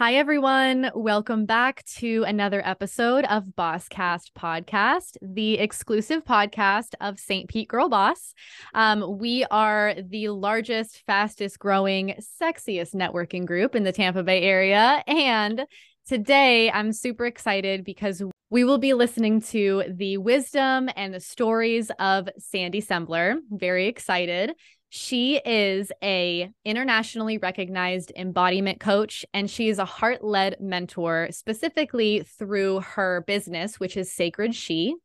Hi, everyone. Welcome back to another episode of Bosscast Podcast, the exclusive podcast of St. Pete Girl Boss. Um, we are the largest, fastest growing, sexiest networking group in the Tampa Bay area. And today I'm super excited because we will be listening to the wisdom and the stories of Sandy Sembler. Very excited. She is a internationally recognized embodiment coach and she is a heart-led mentor specifically through her business which is Sacred She.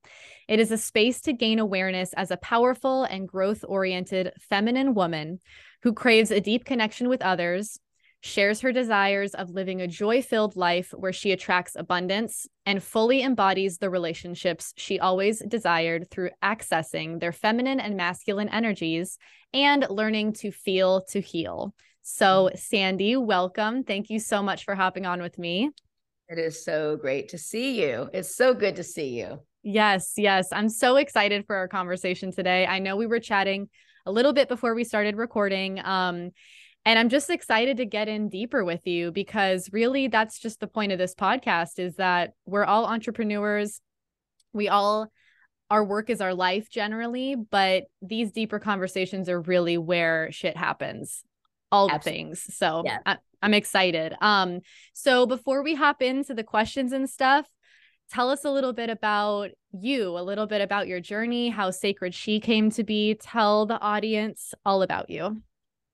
It is a space to gain awareness as a powerful and growth-oriented feminine woman who craves a deep connection with others, shares her desires of living a joy filled life where she attracts abundance and fully embodies the relationships she always desired through accessing their feminine and masculine energies and learning to feel to heal. So, Sandy, welcome. Thank you so much for hopping on with me. It is so great to see you. It's so good to see you. Yes, yes. I'm so excited for our conversation today. I know we were chatting a little bit before we started recording. Um, and i'm just excited to get in deeper with you because really that's just the point of this podcast is that we're all entrepreneurs. We all our work is our life generally but these deeper conversations are really where shit happens. All the things. So yeah. I, i'm excited. Um so before we hop into the questions and stuff tell us a little bit about you a little bit about your journey how sacred she came to be. Tell the audience all about you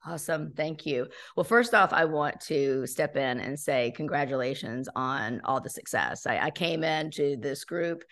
Awesome. Thank you. Well, first off, I want to step in and say congratulations on all the success. I, I came into this group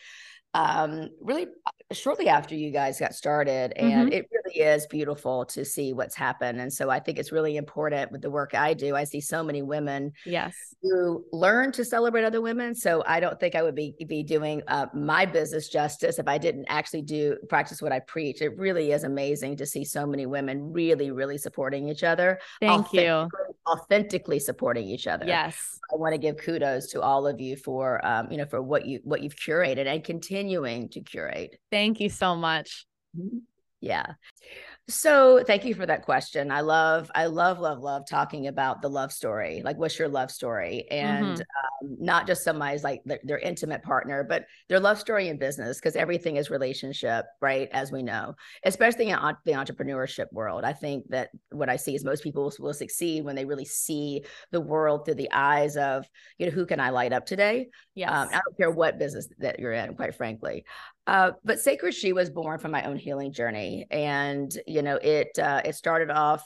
um, really uh, shortly after you guys got started. And mm-hmm. it really is beautiful to see what's happened. And so I think it's really important with the work I do. I see so many women yes who learn to celebrate other women. So I don't think I would be be doing uh, my business justice if I didn't actually do practice what I preach. It really is amazing to see so many women really, really supporting each other. Thank you. Authentically supporting each other. Yes. I want to give kudos to all of you for um, you know, for what you what you've curated and continuing to curate. Thank you so much. Mm-hmm. Yeah. So thank you for that question. I love, I love, love, love talking about the love story. Like, what's your love story? And mm-hmm. um, not just somebody's like their, their, intimate partner, but their love story in business, because everything is relationship, right? As we know, especially in the entrepreneurship world. I think that what I see is most people will succeed when they really see the world through the eyes of, you know, who can I light up today? Yeah. Um, I don't care what business that you're in, quite frankly. Uh, but Sacred She was born from my own healing journey, and you know it uh, it started off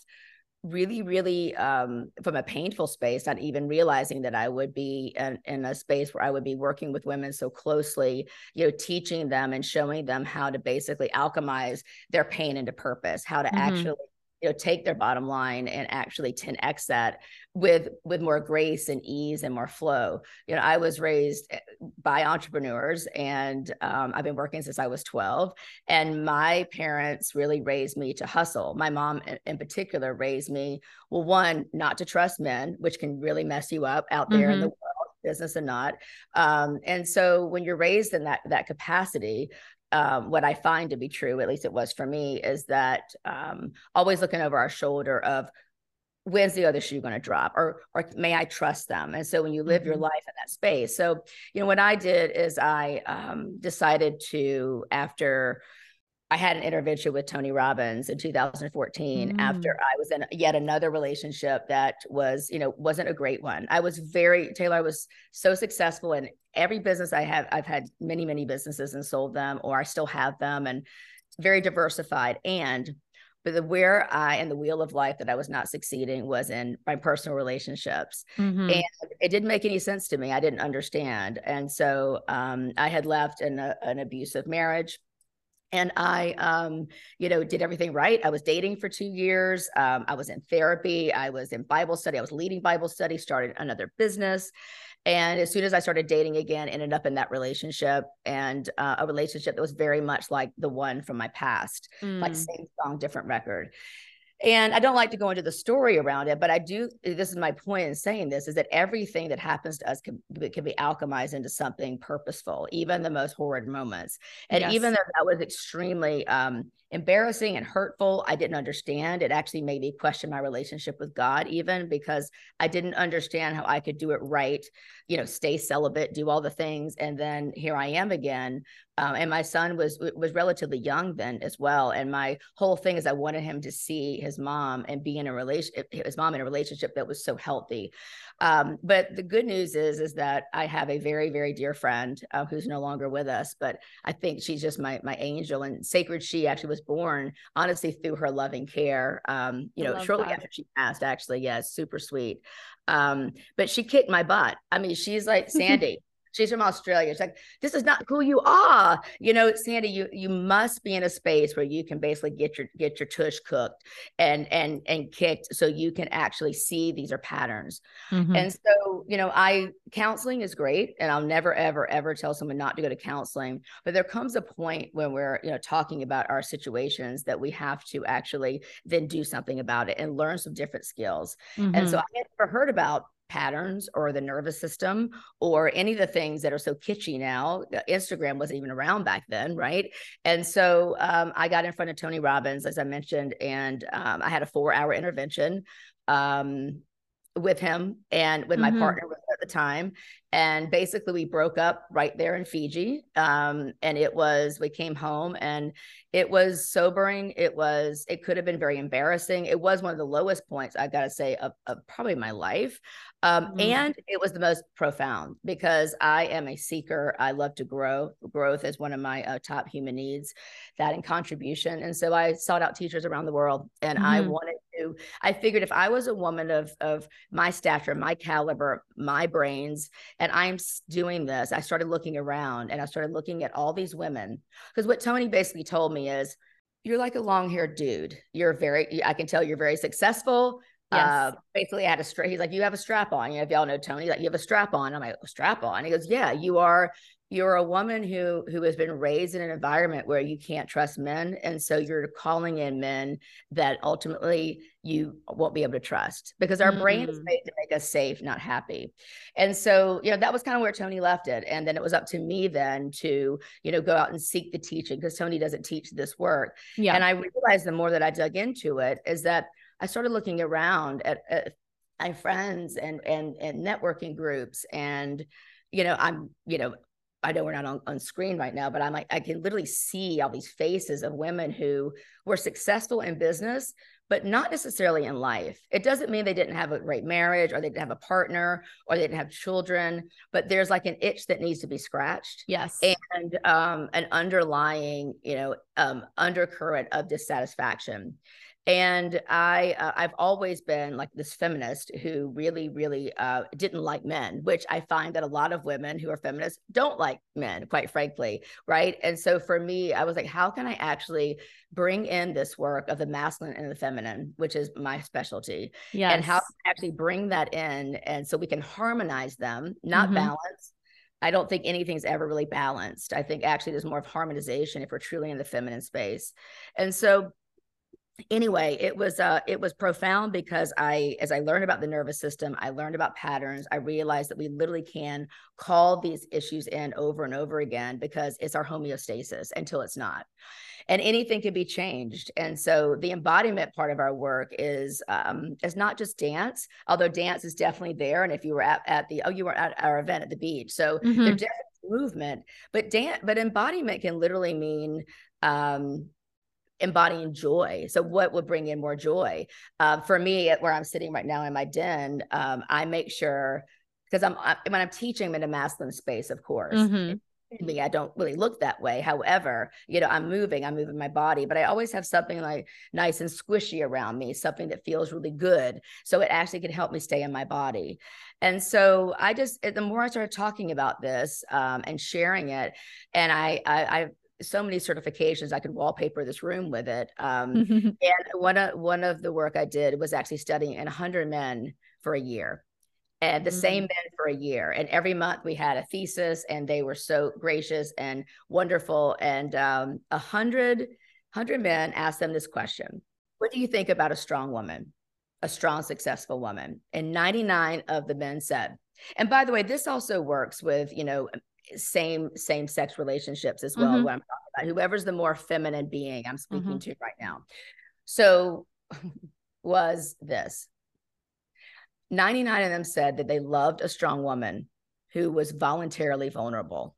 really, really um, from a painful space, not even realizing that I would be in, in, a space where I would be working with women so closely, you know, teaching them and showing them how to basically alchemize their pain into purpose, how to mm-hmm. actually you know take their bottom line and actually 10x that with with more grace and ease and more flow. You know i was raised eh, by entrepreneurs and um, i've been working since i was 12 and my parents really raised me to hustle. My mom in particular raised me well one not to trust men which can really mess you up out there mm-hmm. in the world business and not. Um, and so when you're raised in that that capacity um, what I find to be true, at least it was for me, is that um, always looking over our shoulder of when's the other shoe going to drop or or may I trust them? And so when you live mm-hmm. your life in that space, so you know what I did is I um, decided to after I had an intervention with Tony Robbins in 2014 mm. after I was in yet another relationship that was, you know, wasn't a great one. I was very Taylor, I was so successful in every business I have. I've had many, many businesses and sold them, or I still have them and very diversified. And but the where I and the wheel of life that I was not succeeding was in my personal relationships. Mm-hmm. And it didn't make any sense to me. I didn't understand. And so um, I had left in a, an abusive marriage and I, um, you know, did everything right. I was dating for two years. Um, I was in therapy. I was in Bible study. I was leading Bible study. Started another business, and as soon as I started dating again, ended up in that relationship and uh, a relationship that was very much like the one from my past, mm. like same song, different record. And I don't like to go into the story around it, but I do. This is my point in saying this: is that everything that happens to us can, can be alchemized into something purposeful, even the most horrid moments. And yes. even though that was extremely um, embarrassing and hurtful, I didn't understand. It actually made me question my relationship with God, even because I didn't understand how I could do it right. You know, stay celibate, do all the things, and then here I am again um, and my son was was relatively young then as well. And my whole thing is I wanted him to see his mom and be in a relationship, his mom in a relationship that was so healthy. Um, but the good news is is that I have a very very dear friend uh, who's no longer with us, but I think she's just my my angel. And Sacred She actually was born honestly through her loving care. Um, you know, shortly that. after she passed, actually, yes, yeah, super sweet. Um, but she kicked my butt. I mean, she's like Sandy. She's from Australia. She's like, this is not who you are. You know, Sandy, you you must be in a space where you can basically get your get your tush cooked and and and kicked so you can actually see these are patterns. Mm-hmm. And so, you know, I counseling is great and I'll never ever ever tell someone not to go to counseling, but there comes a point when we're, you know, talking about our situations that we have to actually then do something about it and learn some different skills. Mm-hmm. And so mm-hmm. I had never heard about patterns or the nervous system or any of the things that are so kitschy now. Instagram wasn't even around back then, right? And so um, I got in front of Tony Robbins, as I mentioned, and um, I had a four hour intervention. Um, with him and with my mm-hmm. partner at the time. And basically we broke up right there in fiji. Um, and it was we came home and it was sobering. It was it could have been very embarrassing. It was one of the lowest points I've gotta say of, of probably my life. Um, mm-hmm. and it was the most profound because i am a seeker. I love to grow. Growth is one of my uh, top human needs that and contribution. And so i sought out teachers around the world and mm-hmm. i wanted i figured if i was a woman of of my stature my caliber my brains and i'm doing this i started looking around and i started looking at all these women because what tony basically told me is you're like a long haired dude. You're very i can tell you're very successful Yes. Uh, basically, I had a strap. He's like, "You have a strap on." You know, if y'all know Tony, like, "You have a strap on." I'm like, "Strap on." He goes, "Yeah, you are you're a woman who who has been raised in an environment where you can't trust men and so you're calling in men that ultimately you won't be able to trust because our mm-hmm. brain is mm. made to make us safe not happy and so you know that was kind of where tony left it and then it was up to me then to you know go out and seek the teaching because tony doesn't teach this work yeah and i realized the more that i dug into it is that i started looking around at, at my friends and and and networking groups and you know i'm you know I know we're not on, on screen right now, but I'm like, I can literally see all these faces of women who were successful in business, but not necessarily in life. It doesn't mean they didn't have a great marriage or they didn't have a partner or they didn't have children, but there's like an itch that needs to be scratched. Yes. And um, an underlying, you know, um, undercurrent of dissatisfaction and i uh, i've always been like this feminist who really really uh, didn't like men which i find that a lot of women who are feminists don't like men quite frankly right and so for me i was like how can i actually bring in this work of the masculine and the feminine which is my specialty yeah and how can i actually bring that in and so we can harmonize them not mm-hmm. balance I don't think anything's ever really balanced. I think actually there's more of harmonization if we're truly in the feminine space. And so anyway it was uh it was profound because i as i learned about the nervous system i learned about patterns i realized that we literally can call these issues in over and over again because it's our homeostasis until it's not. And anything can be changed. And so the embodiment part of our work is um is not just dance although dance is definitely there. And if you were at, at the oh you were at our event at the beach. So mm-hmm. there's definitely movement. But dance but embodiment can literally mean um embodying joy. So, what would bring in more joy? Uh, for me, where I'm sitting right now in my den, um, I make sure because I'm I, when I'm teaching I'm in a masculine space, of course. Mm-hmm. Me, I don't really look that way. However, you know, I'm moving, I'm moving my body, but I always have something like nice and squishy around me, something that feels really good. So it actually can help me stay in my body. And so I just, the more I started talking about this um, and sharing it, and I, I, I so many certifications. I could wallpaper this room with it. Um, and one of one of the work I did was actually studying 100 men for a year, and the mm-hmm. same men for a year. And every month we had a thesis, and they were so gracious and wonderful. And um, a hundred hundred men asked them this question: what do you think about a strong woman, a strong, successful woman? And 99 of the men said, and by the way, this also works with, you know, same same sex relationships as well. Mm-hmm. What I'm talking about, whoever's the more feminine being I'm speaking mm-hmm. to right now. So was this 99 of them said that they loved a strong woman who was voluntarily vulnerable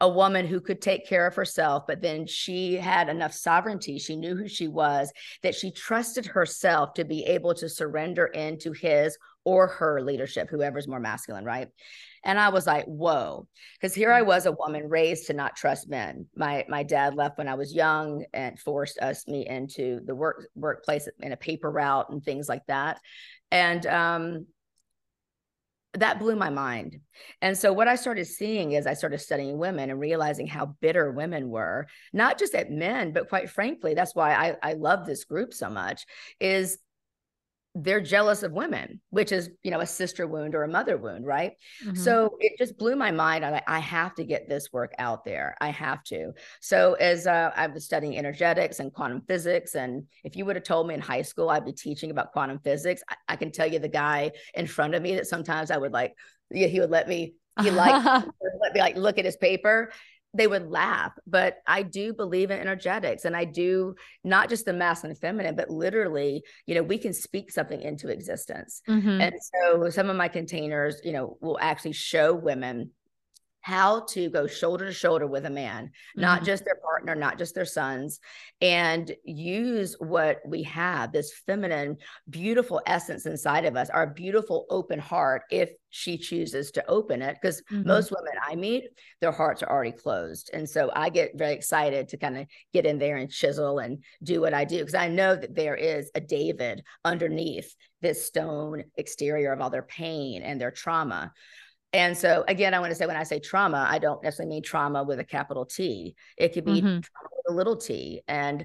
a woman who could take care of herself, but then she had enough sovereignty. She knew who she was, that she trusted herself to be able to surrender into his or her leadership, whoever's more masculine, right? And I was like, whoa, because here I mm. was, a woman raised to not trust men. My my dad left when I was young and forced us me into the work workplace in a paper route and things like that. And um, that blew my mind. And so what I started seeing is I started studying women and realizing how bitter women were, not just at men, but quite frankly, that's why I, I love this group so much, is they're jealous of women, which is, you know, a sister wound or a mother wound, right? Mm-hmm. So it just blew my mind. I, I have to get this work out there. I have to. So as uh, I was studying energetics and quantum physics, and if you would have told me in high school I'd be teaching about quantum physics, I, I can tell you the guy in front of me that sometimes I would like, yeah, he would let me he like let me like look at his paper they would laugh but i do believe in energetics and i do not just the masculine and feminine but literally you know we can speak something into existence mm-hmm. and so some of my containers you know will actually show women how to go shoulder to shoulder with a man, mm-hmm. not just their partner, not just their sons, and use what we have this feminine, beautiful essence inside of us, our beautiful open heart, if she chooses to open it. Because mm-hmm. most women I meet, their hearts are already closed. And so I get very excited to kind of get in there and chisel and do what I do because I know that there is a David underneath this stone exterior of all their pain and their trauma. And so again, I want to say when I say trauma, I don't necessarily mean trauma with a capital T. It could be mm-hmm. with a little t. And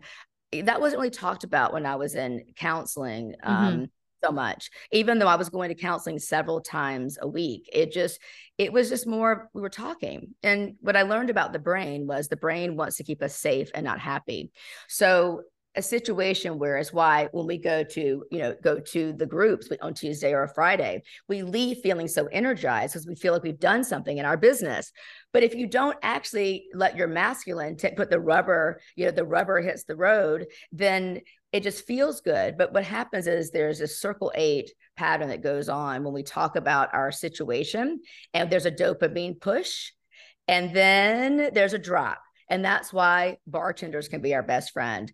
that wasn't really talked about when I was in counseling mm-hmm. um, so much. Even though I was going to counseling several times a week, it just it was just more we were talking. And what I learned about the brain was the brain wants to keep us safe and not happy. So a situation where it's why when we go to you know go to the groups on tuesday or friday we leave feeling so energized because we feel like we've done something in our business. But if you don't actually let your masculine t- put the rubber you know the rubber hits the road then it just feels good. But what happens is there's a circle eight pattern that goes on when we talk about our situation and there's a dopamine push and then there's a drop. And that's why bartenders can be our best friend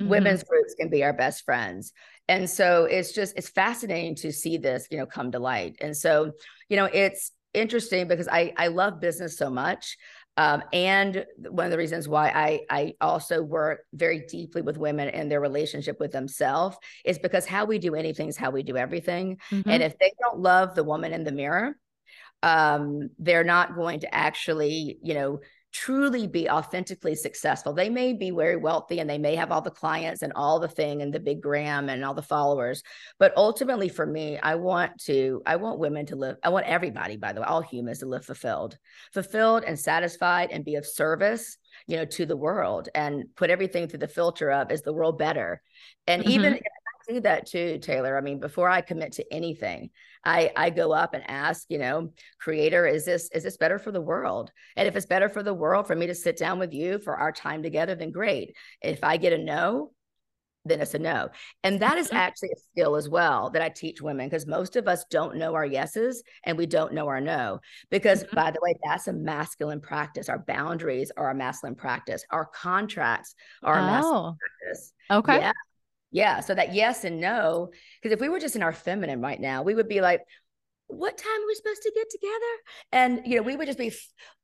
mm-hmm. women's groups can be our best friends and so it's just it's fascinating to see this you know come to light and so you know it's interesting because i i love business so much um, and one of the reasons why I, I also work very deeply with women and their relationship with themselves is because how we do anything is how we do everything. Mm-hmm. And if they don't love the woman in the mirror, um, they're not going to actually, you know, truly be authentically successful. They may be very wealthy and they may have all the clients and all the thing and the big gram and all the followers. But ultimately for me, I want to, I want women to live, I want everybody, by the way, all humans to live fulfilled, fulfilled and satisfied and be of service, you know, to the world and put everything through the filter of is the world better? And mm-hmm. even do that too, Taylor. I mean, before I commit to anything, I I go up and ask, you know, creator, is this is this better for the world? And if it's better for the world for me to sit down with you for our time together, then great. If I get a no, then it's a no. And that is mm-hmm. actually a skill as well that I teach women because most of us don't know our yeses and we don't know our no. Because mm-hmm. by the way, that's a masculine practice. Our boundaries are a masculine practice. Our contracts are a masculine oh. practice. Okay. Yeah. Yeah. So that yes and no, because if we were just in our feminine right now, we would be like, what time are we supposed to get together? And you know, we would just be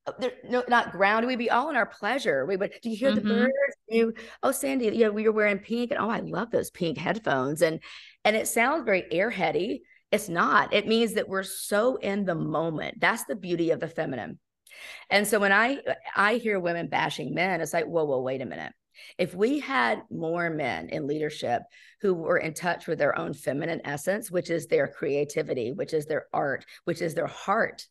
uh, no, not grounded. We'd be all in our pleasure. We would. Do you hear mm-hmm. the birds? You, oh, Sandy, you know, we were wearing pink, and oh, I love those pink headphones. And and it sounds very airheady. It's not. It means that we're so in the moment. That's the beauty of the feminine. And so when I I hear women bashing men, it's like, whoa, whoa, wait a minute. If we had more men in leadership who were in touch with their own feminine essence, which is their creativity, which is their art, which is their heart,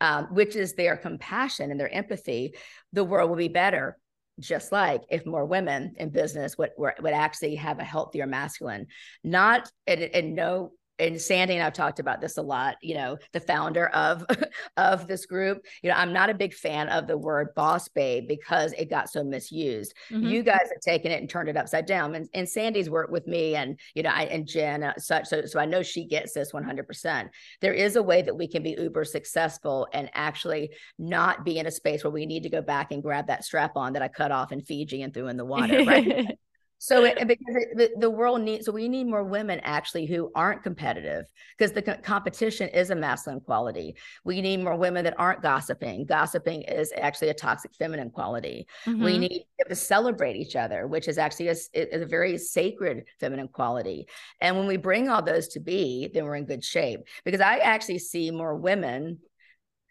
um, which is their compassion and their empathy, the world will be better. just like if more women in business would would actually have a healthier masculine, not and, and no and Sandy and I've talked about this a lot, you know, the founder of of this group. You know, I'm not a big fan of the word boss babe because it got so misused. Mm-hmm. You guys have taken it and turned it upside down. And, and Sandy's worked with me and you know, I and Jen uh, such so so I know she gets this 100%. There is a way that we can be uber successful and actually not be in a space where we need to go back and grab that strap on that I cut off in Fiji and threw in the water, right? So it, because it, the, world needs, so we need more women actually who aren't competitive because the co- competition is a masculine quality. We need more women that aren't gossiping. Gossiping is actually a toxic feminine quality. Mm-hmm. We need to celebrate each other, which is actually a, is a very sacred feminine quality. And when we bring all those to be, then we're in good shape because I actually see more women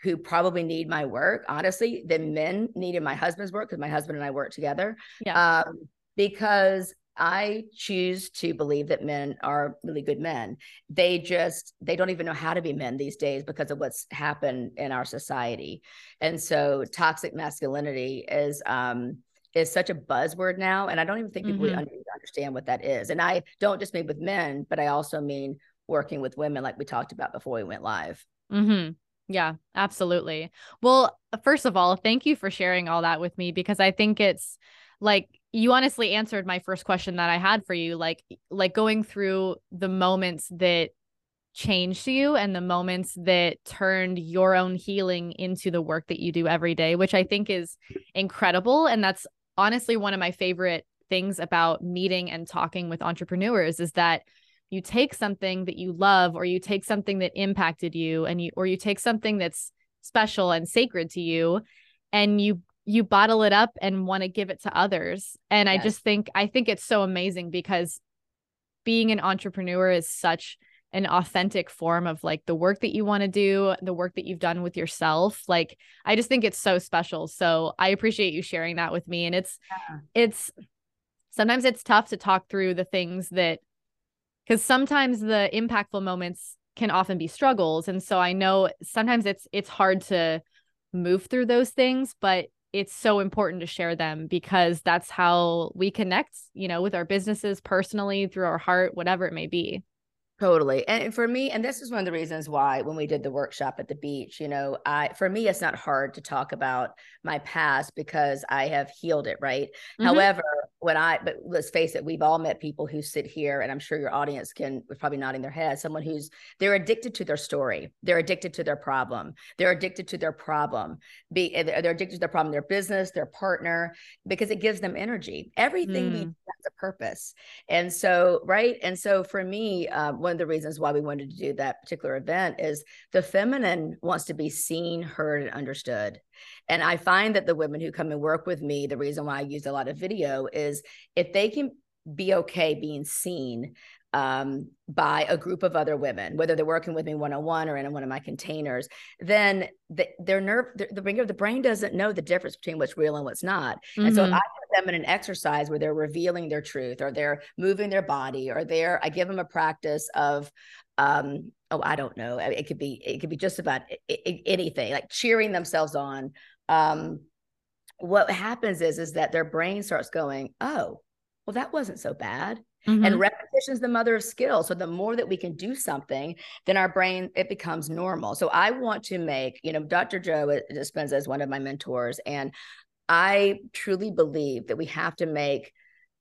who probably need my work, honestly, than men needed my husband's work because my husband and I work together. Yeah. Um, because I choose to believe that men are really good men. They just they don't even know how to be men these days because of what's happened in our society. And so toxic masculinity is um is such a buzzword now and I don't even think people mm-hmm. really understand what that is. And I don't just mean with men, but I also mean working with women like we talked about before we went live. Mhm. Yeah, absolutely. Well, first of all, thank you for sharing all that with me because I think it's like you honestly answered my first question that I had for you like like going through the moments that changed you and the moments that turned your own healing into the work that you do every day which I think is incredible. And that's honestly one of my favorite things about meeting and talking with entrepreneurs is that you take something that you love or you take something that impacted you and you or you take something that's special and sacred to you and you you bottle it up and want to give it to others. And yes. I just think I think it's so amazing because being an entrepreneur is such an authentic form of like the work that you want to do, the work that you've done with yourself. Like I just think it's so special. So I appreciate you sharing that with me and it's yeah. it's sometimes it's tough to talk through the things that cuz sometimes the impactful moments can often be struggles and so I know sometimes it's it's hard to move through those things, but it's so important to share them because that's how we connect, you know, with our businesses personally through our heart, whatever it may be. Totally. And for me, and this is one of the reasons why when we did the workshop at the beach, you know, I for me it's not hard to talk about my past because I have healed it, right? Mm-hmm. However, when I but let's face it, we've all met people who sit here and I'm sure your audience can probably nodding their head, someone who's they're addicted to their story. They're addicted to their problem. They're addicted to their problem. Be they're addicted to their problem, their business, their partner because it gives them energy. Everything mm. we purpose. And so, right? And so for me, um, one of the reasons why we wanted to do that particular event is the feminine wants to be seen, heard, and understood. And I find that the women who come and work with me, the reason why I use a lot of video is if they can be okay being seen um, by a group of other women, whether they're working with me one on one or in one of my containers, then the, their nerve, the, the, the brain doesn't know the difference between what's real and what's not. Mm-hmm. And so if mm-hmm. I put them in an exercise where they're revealing their truth or they're moving their body or they're, I give them a practice of, um, oh, I don't know, it could be, it could be just about anything, like cheering themselves on. Um, what happens is, is that their brain starts going, oh, well, that wasn't so bad Mm-hmm. And repetition is the mother of skill. So the more that we can do something, then our brain it becomes normal. So I want to make, you know, Dr. Joe uh, Dispenza is one of my mentors, and I truly believe that we have to make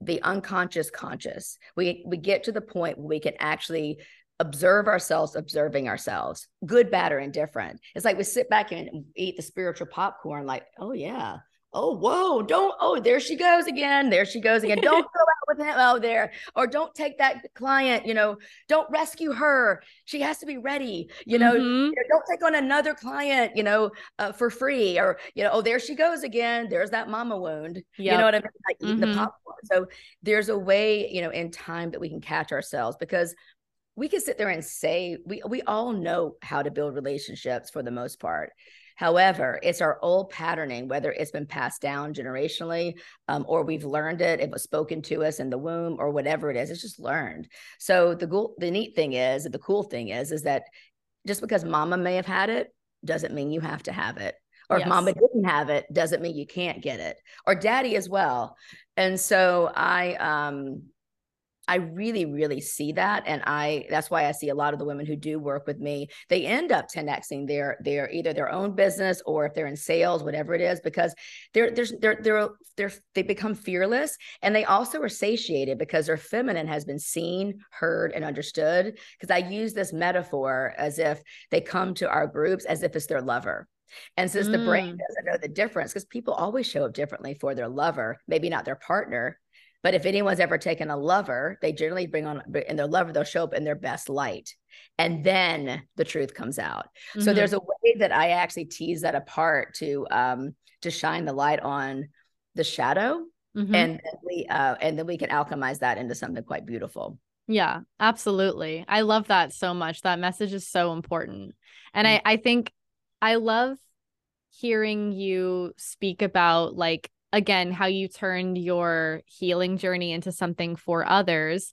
the unconscious conscious. We we get to the point where we can actually observe ourselves observing ourselves good bad or indifferent it's like we sit back and eat the spiritual popcorn like oh yeah oh whoa don't oh there she goes again there she goes again don't go out him oh there or don't take that client you know don't rescue her she has to be ready you know, mm-hmm. you know don't take on another client you know uh, for free or you know oh there she goes again there's that mama wound yep. you know what i mean like eating mm-hmm. the popcorn so there's a way you know in time that we can catch ourselves because we can sit there and say we we all know how to build relationships for the most part However, it's our old patterning, whether it's been passed down generationally um, or we've learned it, it was spoken to us in the womb or whatever it is, it's just learned. So the cool, the neat thing is, the cool thing is, is that just because mama may have had it doesn't mean you have to have it or Yes. if mama didn't have it doesn't mean you can't get it or daddy as well and so i um I really, really see that. And I that's why I see a lot of the women who do work with me, they end up 10xing their their either their own business or if they're in sales, whatever it is, because they're there's they're they're they're they become fearless and they also are satiated because their feminine has been seen, heard, and understood. Because I use this metaphor as if they come to our groups as if it's their lover. And since the brain Mm. doesn't know the difference, because people always show up differently for their lover, maybe not their partner, but if anyone's ever taken a lover, they generally bring on in their lover, they'll show up in their best light. And then the truth comes out. So Mhm. there's a way that I actually tease that apart to um to shine the light on the shadow Mhm. and then we uh and then we can alchemize that into something quite beautiful. Yeah, absolutely. I love that so much. That message is so important. And I I think I love hearing you speak about like again how you turned your healing journey into something for others.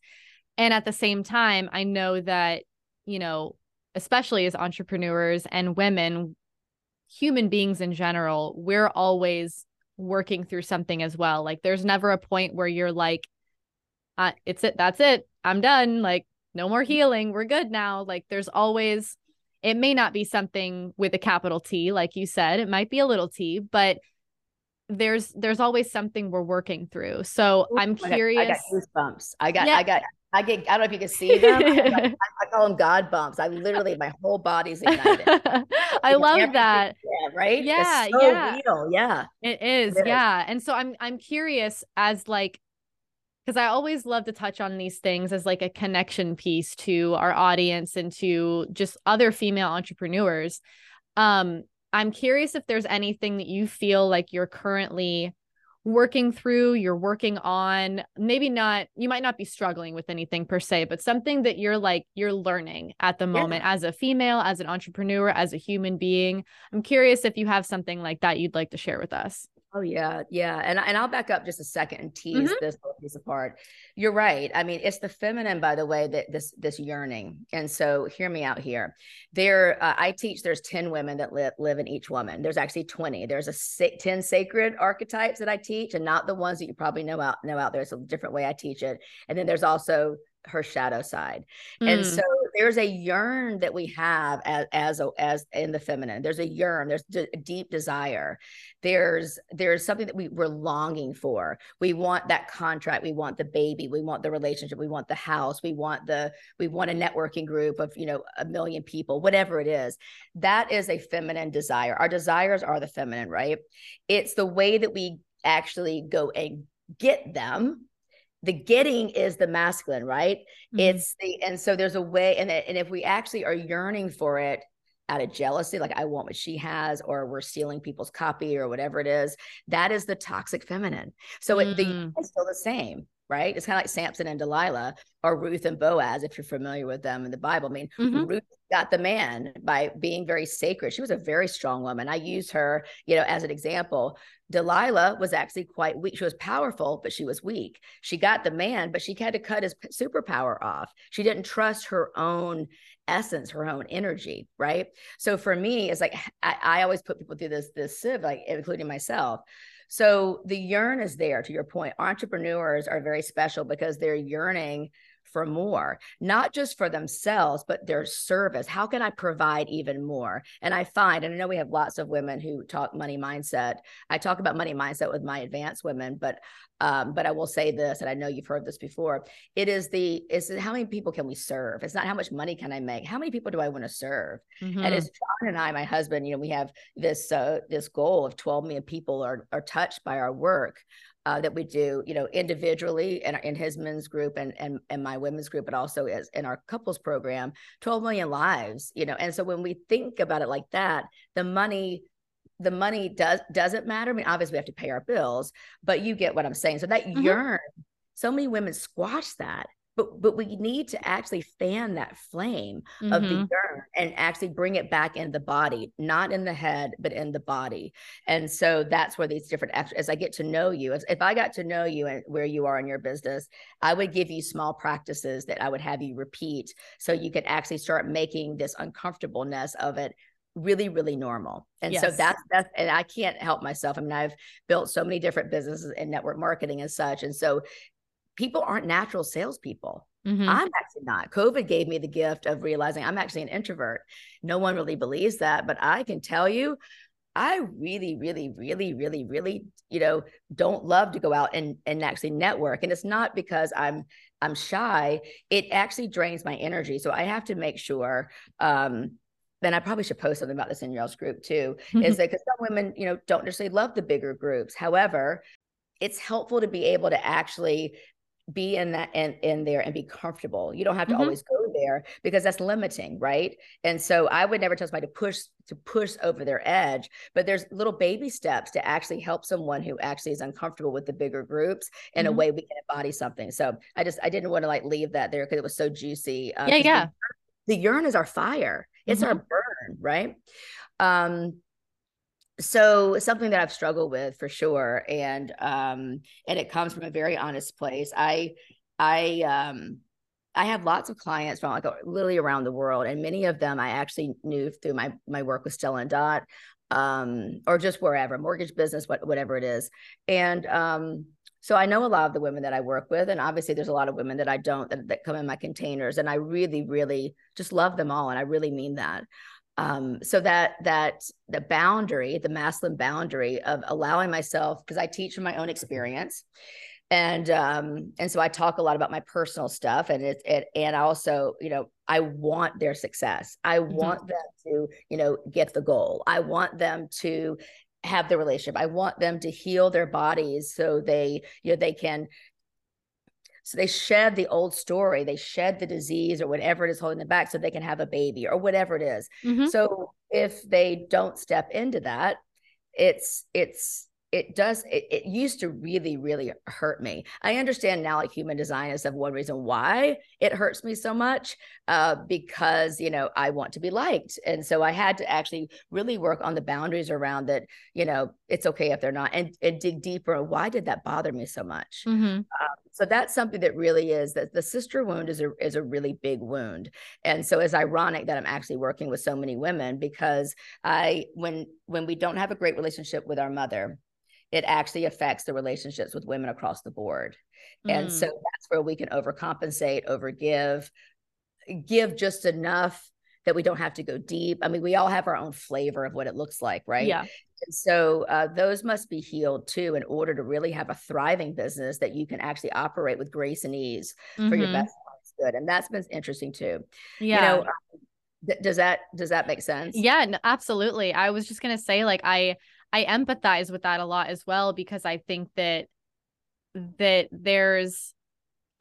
And at the same time, I know that, you know, especially as entrepreneurs and women, human beings in general, we're always working through something as well. Like there's never a point where you're like uh, it's it that's it i'm done like no more healing we're good now like there's always it may not be something with a capital t like you said it might be a little t but there's there's always something we're working through so i'm I got- curious I got goosebumps. I got Yeah. I got I get I don't know if you can see them. I, got- I call them God bumps. I literally my whole body's ignited. i love that Yeah, right? Yeah, so yeah. real. Yeah. It is, It is. yeah. And so I'm I'm curious as like because I always love to touch on these things as like a connection piece to our audience and to just other female entrepreneurs. Um I'm curious if there's anything that you feel like you're currently working through, you're working on, maybe not you might not be struggling with anything per se, but something that you're like you're learning at the Yeah. moment as a female, as an entrepreneur, as a human being. I'm curious if you have something like that you'd like to share with us. Oh yeah, yeah, and and I'll back up just a second and tease this whole piece apart. You're right. I mean, it's the feminine, by the way, that this this yearning. And so, hear me out here. There, uh, I teach. There's ten women that live live in each woman. There's actually twenty. There's a sa- ten sacred archetypes that I teach, and not the ones that you probably know out know out there. It's a different way I teach it. And then there's also her shadow side. And Mm. so there's a yearn that we have as as as in the feminine. There's a yearn. There's d- a deep desire. There's there's something that we we're longing for. We want that contract. We want the baby. We want the relationship. We want the house. We want the we want a networking group of you know a million people. Whatever it is, that is a feminine desire. Our desires are the feminine, right? It's the way that we actually go and get them the getting is the masculine, right? Mhm. It's the and so there's a way, and and if we actually are yearning for it out of jealousy, like I want what she has, or we're stealing people's copy or whatever it is, that is the toxic feminine. So it, the Mm. is still the same, right? It's kind of like Samson and Delilah, or Ruth and Boaz, if you're familiar with them in the Bible. I mean, Mhm. Ruth got the man by being very sacred. She was a very strong woman. I use her, you know, as an example. Delilah was actually quite weak. She was powerful, but she was weak. She got the man, but she had to cut his superpower off. She didn't trust her own essence, her own energy, right? So for me, it's like I, I always put people through this this sieve, like including myself. So the yearn is there. To your point, entrepreneurs are very special because they're yearning for more, not just for themselves, but their service. How can I provide even more? And I find, and I know we have lots of women who talk money mindset. I talk about money mindset with my advanced women, but um, but I will say this, and I know you've heard this before. It is the is how many people can we serve? It's not how much money can I make. How many people do I want to serve? And Mhm. as John and I, my husband, you know, we have this uh, this goal of 12 million people are are touched by our work uh, that we do, you know, individually and in his men's group and and and my women's group, but also as in our couples program, 12 million lives, you know. And so when we think about it like that, the money the money does doesn't matter. I mean, obviously we have to pay our bills, but you get what I'm saying. So that Mhm. yearn, so many women squash that. But but we need to actually fan that flame of the mm-hmm. yearn and actually bring it back in the body, not in the head, but in the body. And so that's where these different as I get to know you, as if I got to know you and where you are in your business, I would give you small practices that I would have you repeat so you could actually start making this uncomfortableness of it really really normal and yes. so that's that's and i can't help myself i mean i've built so many different businesses in network marketing and such and so people aren't natural salespeople mm-hmm. i'm actually not covid gave me the gift of realizing i'm actually an introvert no one really believes that but i can tell you I really, really, really, really, really, you know, don't love to go out and and actually network. And it's not because I'm I'm shy. It actually drains my energy. So I have to make sure um then I probably should post something about this in your else group too. Is that because some women, you know, don't necessarily love the bigger groups. However, it's helpful to be able to actually be in that in, in there and be comfortable. You don't have to mm-hmm. always go there because that's limiting, right? And so I would never tell somebody to push to push over their edge, but there's little baby steps to actually help someone who actually is uncomfortable with the bigger groups in mm-hmm. a way we can embody something. So I just I didn't want to like leave that there because it was so juicy. Uh, yeah, yeah. The, the urn is our fire. It's mm-hmm. our burn, right? Um, so something that I've struggled with for sure, and um, and it comes from a very honest place. I I um I have lots of clients from like literally around the world, and many of them I actually knew through my my work with Stella and Dot, um, or just wherever mortgage business, what whatever it is, and um, so I know a lot of the women that I work with, and obviously there's a lot of women that I don't that, that come in my containers, and I really, really just love them all, and I really mean that um, so that that the boundary the masculine boundary of allowing myself because i teach from my own experience. And um and so i talk a lot about my personal stuff and it, it and i also you know i want their success. I mm-hmm. want them to you know get the goal. I want them to have the relationship. I want them to heal their bodies so they you know they can so they shed the old story, they shed the disease or whatever it is holding them back so they can have a baby or whatever it is. Mm-hmm. So if they don't step into that, it's it's it does it, it, used to really really hurt me i understand now like human design is of one reason why it hurts me so much uh, because you know i want to be liked and so i had to actually really work on the boundaries around that you know it's okay if they're not and, and dig deeper why did that bother me so much mm-hmm. uh, so that's something that really is that the sister wound is a is a really big wound and so it's ironic that i'm actually working with so many women because i when when we don't have a great relationship with our mother it actually affects the relationships with women across the board. Mm. And so mm. that's where we can overcompensate, overgive, give just enough that we don't have to go deep. I mean, we all have our own flavor of what it looks like, right? Yeah. And so uh, those must be healed too in order to really have a thriving business that you can actually operate with grace and ease mm-hmm. for your mm-hmm. best good. And that's been interesting too. Yeah. You know, um, does that does that make sense? Yeah, absolutely. I was just gonna say, like, I I empathize with that a lot as well because I think that that there's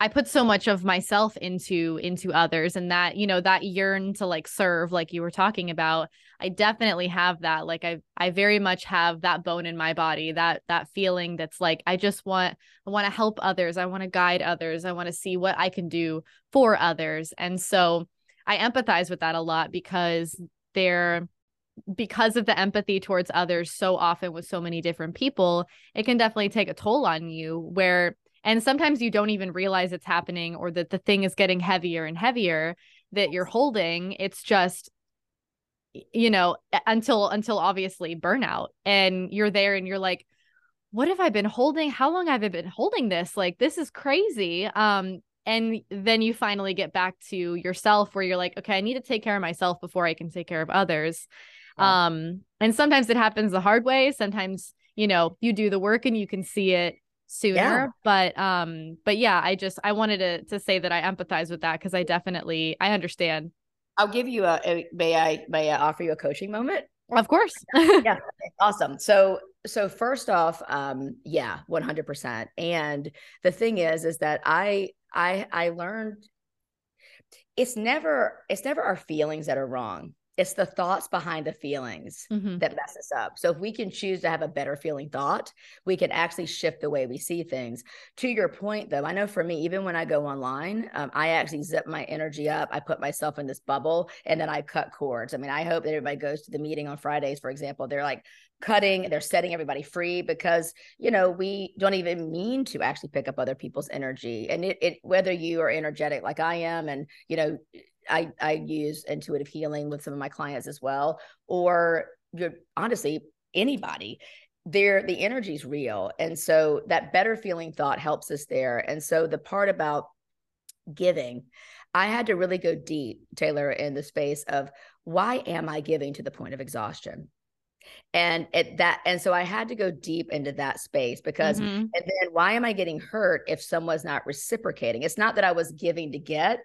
I put so much of myself into into others and that you know that yearn to like serve like you were talking about I definitely have that like I I very much have that bone in my body that that feeling that's like I just want I want to help others I want to guide others I want to see what I can do for others and so I empathize with that a lot because they're because of the empathy towards others so often with so many different people, it can definitely take a toll on you where and sometimes you don't even realize it's happening or that the thing is getting heavier and heavier that you're holding. It's just you know until until obviously burnout and you're there and you're like what have I been holding? How long have I been holding this? Like this is crazy. Um and then you finally get back to yourself where you're like okay i need to take care of myself before i can take care of others yeah. Um, and sometimes it happens the hard way. Sometimes, you know, you do the work and you can see it sooner. Yeah. But um, but yeah, I just I wanted to to say that I empathize with that because I definitely I understand. I'll give you a, a may I may I offer you a coaching moment? Of course. yeah. Awesome. So so first off, um, yeah, 100%. And the thing is, is that I I I learned it's never it's never our feelings that are wrong it's the thoughts behind the feelings mm-hmm. that mess us up. So if we can choose to have a better feeling thought, we can actually shift the way we see things. To your point, though, I know for me, even when I go online, um, I actually zip my energy up. I put myself in this bubble, and then I cut cords. I mean, I hope that everybody goes to the meeting on Fridays, for example. They're like cutting, they're setting everybody free because you know we don't even mean to actually pick up other people's energy, and it, it whether you are energetic like I am, and you know I I use intuitive healing with some of my clients as well, or you're honestly anybody there the energy is real and so that better feeling thought helps us there and so the part about giving i had to really go deep taylor in the space of why am i giving to the point of exhaustion and at that and so i had to go deep into that space because mm-hmm. and then why am i getting hurt if someone's not reciprocating it's not that i was giving to get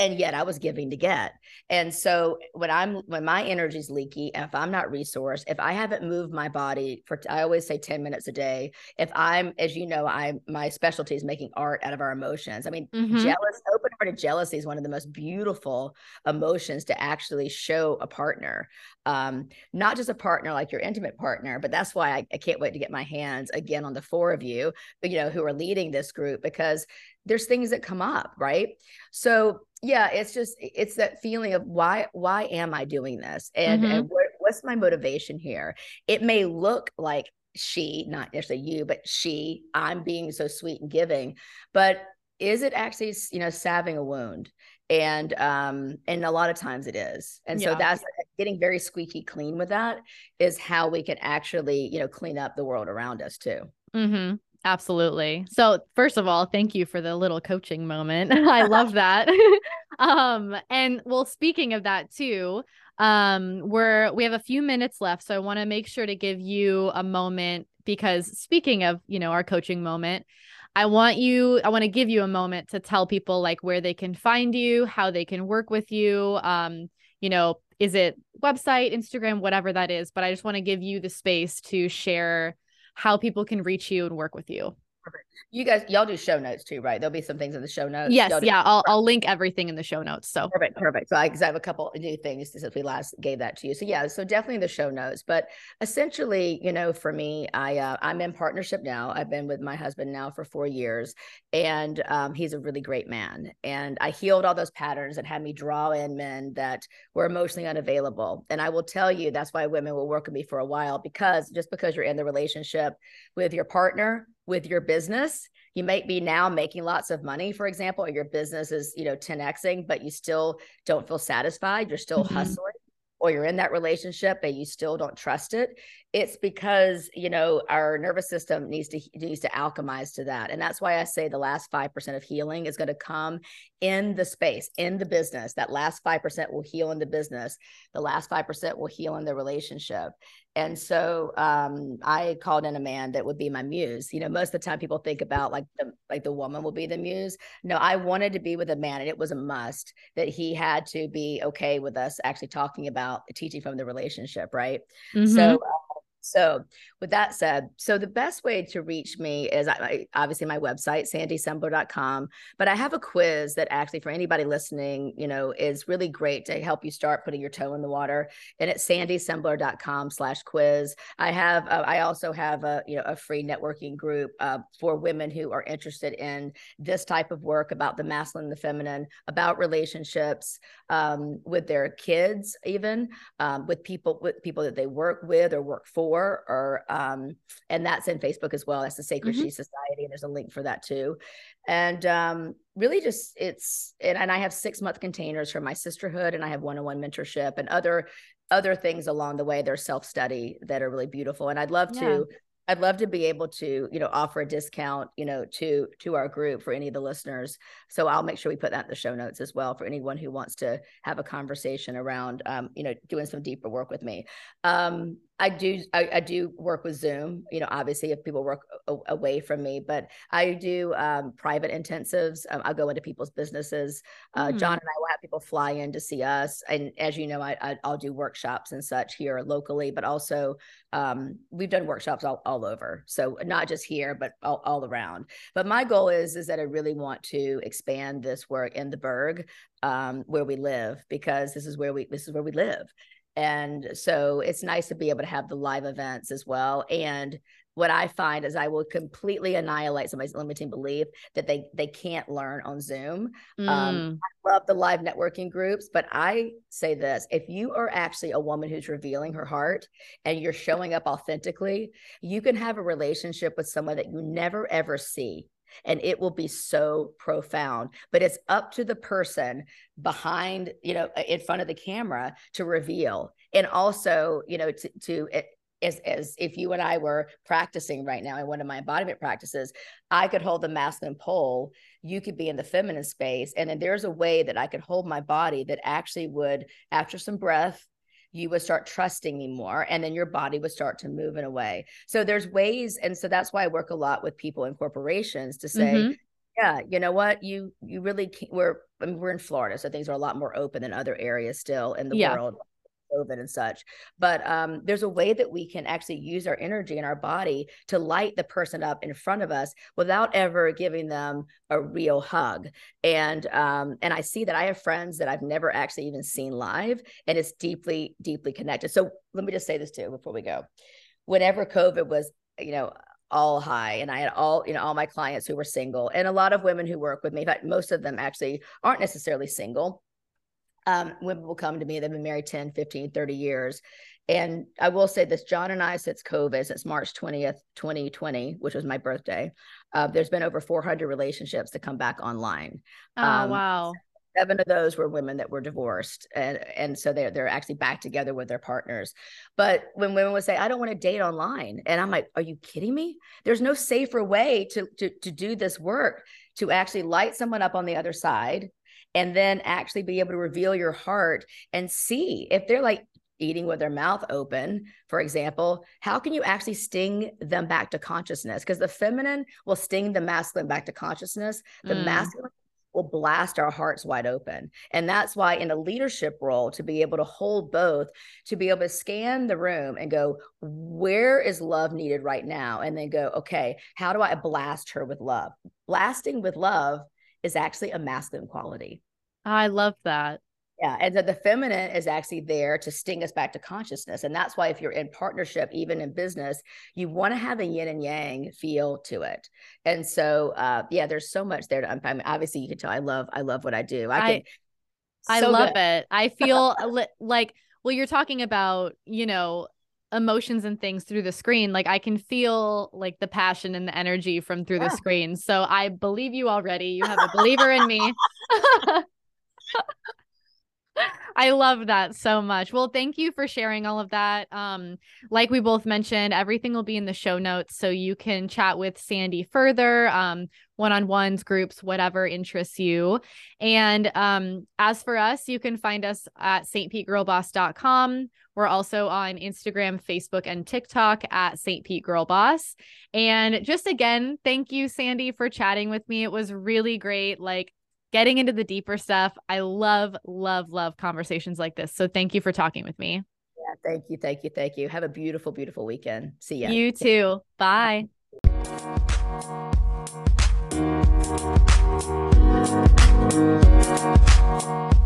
and yet I was giving to get. And so when I'm when my energy's leaky, if I'm not resourced, if I haven't moved my body for I always say 10 minutes a day, if I'm as you know, I'm my specialty is making art out of our emotions. I mean, mm-hmm. jealous, open-hearted jealousy is one of the most beautiful emotions to actually show a partner. Um, not just a partner like your intimate partner, but that's why I, I can't wait to get my hands again on the four of you, you know, who are leading this group because there's things that come up, right? So yeah, it's just it's that feeling of why why am I doing this, and mm-hmm. and what, what's my motivation here? It may look like she, not necessarily you, but she, I'm being so sweet and giving, but is it actually you know salving a wound? And um and a lot of times it is, and yeah. so that's getting very squeaky clean with that is how we can actually you know clean up the world around us too. Mm-hmm. Absolutely. So, first of all, thank you for the little coaching moment. I love that. um and well, speaking of that too, um we're we have a few minutes left, so I want to make sure to give you a moment because speaking of, you know, our coaching moment, I want you I want to give you a moment to tell people like where they can find you, how they can work with you, um you know, is it website, Instagram, whatever that is, but I just want to give you the space to share how people can reach you and work with you. Perfect. You guys, y'all do show notes too, right? There'll be some things in the show notes. Yes, yeah, I'll I'll link everything in the show notes. So perfect, perfect. So I, cause I have a couple new things since we last gave that to you. So yeah, so definitely the show notes. But essentially, you know, for me, I uh, I'm in partnership now. I've been with my husband now for four years, and um, he's a really great man. And I healed all those patterns that had me draw in men that were emotionally unavailable. And I will tell you, that's why women will work with me for a while because just because you're in the relationship with your partner with your business. You might be now making lots of money for example or your business is you know 10xing but you still don't feel satisfied. You're still mm-hmm. hustling or you're in that relationship and you still don't trust it. It's because you know our nervous system needs to needs to alchemize to that. And that's why i say the last 5% of healing is going to come in the space in the business that last 5% will heal in the business the last 5% will heal in the relationship and so um, I called in a man that would be my muse. You know, most of the time people think about like the like the woman will be the muse. No, I wanted to be with a man, and it was a must that he had to be okay with us actually talking about teaching from the relationship, right? Mm-hmm. So uh, so, with that said, so the best way to reach me is obviously my website, sandysembler.com. But I have a quiz that actually, for anybody listening, you know, is really great to help you start putting your toe in the water. And it's sandysembler.com slash quiz. I have, uh, I also have a, you know, a free networking group uh, for women who are interested in this type of work about the masculine and the feminine, about relationships um, with their kids, even um, with people, with people that they work with or work for for, or um, and that's in Facebook as well. That's the Sacred mm-hmm. She Society, and there's a link for that too. And um, really, just it's and, and I have six month containers for my sisterhood, and I have one on one mentorship and other other things along the way. There's self study that are really beautiful, and I'd love yeah. to I'd love to be able to, you know, offer a discount, you know, to to our group for any of the listeners. So I'll make sure we put that in the show notes as well for anyone who wants to have a conversation around, um, you know, doing some deeper work with me. Um, I do I, I, do work with Zoom. You know, obviously if people work a, away from me, but I do um, private intensives. Um, I'll go into people's businesses. Uh, mm. John and I will have people fly in to see us, and as you know, I, I will do workshops and such here locally, but also um, we've done workshops all, all over. So not just here, but all, all around. But my goal is is that I really want to expand this work in the Burgh um, where we live because this is where we this is where we live and so it's nice to be able to have the live events as well. And what I find is I will completely annihilate somebody's limiting belief that they they can't learn on Zoom. Um, mm. Um, I love the live networking groups, but I say this: if you are actually a woman who's revealing her heart and you're showing up authentically, you can have a relationship with someone that you never ever see and it will be so profound but it's up to the person behind you know in front of the camera to reveal. And also you know to, to eh, as as if you and I were practicing right now in one of my embodiment practices, I could hold the masculine pole, you could be in the feminine space, and then there's a way that I could hold my body that actually would, after some breath, you would start trusting me more and then your body would start to move in a way so there's ways and so that's why i work a lot with people in corporations to say mm-hmm. yeah you know what you you really can't, we're I mean, we're in florida so things are a lot more open than other areas still in the yeah. world COVID and such. But um, there's a way that we can actually use our energy and our body to light the person up in front of us without ever giving them a real hug. And um, and I see that I have friends that I've never actually even seen live, and it's deeply, deeply connected. So let me just say this too before we go. Whenever COVID was, you know, all high and i had all you know all my clients who were single and a lot of women who work with me fact most of them actually aren't necessarily single um, women will come to me they've been married 10 15 30 years. And i will say this john and i since covid since march 20th 2020 which was my birthday uh, there's been over 400 relationships that come back online. Oh um, wow. seven of those were women that were divorced and and so they're they're actually back together with their partners. But when women would say i don't want to date online and i'm like are you kidding me? There's no safer way to to, to do this work to actually light someone up on the other side and then actually be able to reveal your heart and see if they're like eating with their mouth open, for example, how can you actually sting them back to consciousness? Because the feminine will sting the masculine back to consciousness. The mm. masculine will blast our hearts wide open. And that's why, in a leadership role, to be able to hold both, to be able to scan the room and go, where is love needed right now? And then go, okay, how do I blast her with love? Blasting with love is actually a masculine quality. I love that. Yeah. And the, the feminine is actually there to sting us back to consciousness. And that's why if you're in partnership, even in business, you want to have a yin and yang feel to it. And so uh yeah, there's so much there to unpack. I mean, obviously you can tell I love, I love what I do. I can I, I love good. it. I feel like well, you're talking about, you know, emotions and things through the screen like i can feel like the passion and the energy from through yeah. the screen. So i believe you already. You have a believer in me I love that so much. Well, thank you for sharing all of that. Um, like we both mentioned, everything will be in the show notes so you can chat with Sandy further, um, one-on-ones, groups, whatever interests you. And um, as for us, you can find us at stpetegirlboss.com. We're also on Instagram, Facebook, and TikTok at St. Pete Girl Boss. And just again, thank you, Sandy, for chatting with me. It was really great. Like getting into the deeper stuff. I love, love, love conversations like this. So thank you for talking with me. Yeah, thank you. Thank you. Thank you. Have a beautiful, beautiful weekend. See ya. You too. Bye. Bye.